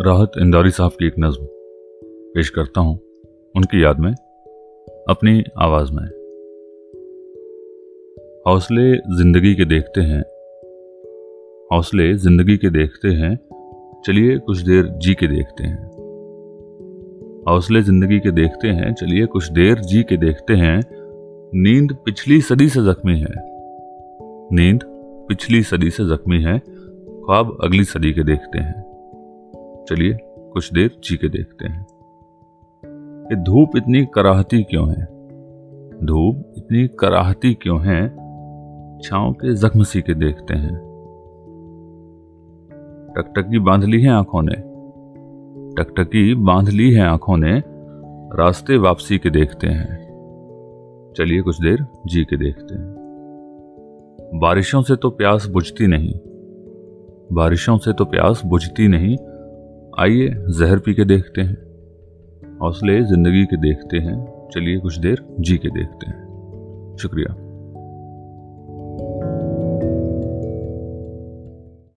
राहत इंदौरी साहब की एक नज्म पेश करता हूँ। उनकी याद में, अपनी आवाज़ में। हौसले ज़िंदगी के देखते हैं। हौसले ज़िंदगी के देखते हैं। चलिए कुछ देर जी के देखते हैं। हौसले ज़िंदगी के देखते हैं। चलिए कुछ देर जी के देखते हैं। नींद पिछली सदी से जख्मी है। नींद पिछली सदी से जख्मी है। ख्वाब अगली सदी के देखते हैं। चलिए कुछ देर जी के देखते हैं। ये धूप इतनी कराहती क्यों है? धूप इतनी कराहती क्यों है? छाओ के जख्म सी के देखते हैं। टकटकी बाँध ली है आँखों ने। टकटकी बाँध ली है आँखों ने। रास्ते वापसी के देखते हैं। चलिए कुछ देर जी के देखते हैं। बारिशों से तो प्यास बुझती नहीं। बारिशों से तो प्यास बुझती नहीं। आइए जहर पी के देखते हैं। हौसले ज़िंदगी के देखते हैं। चलिए कुछ देर जी के देखते हैं। शुक्रिया।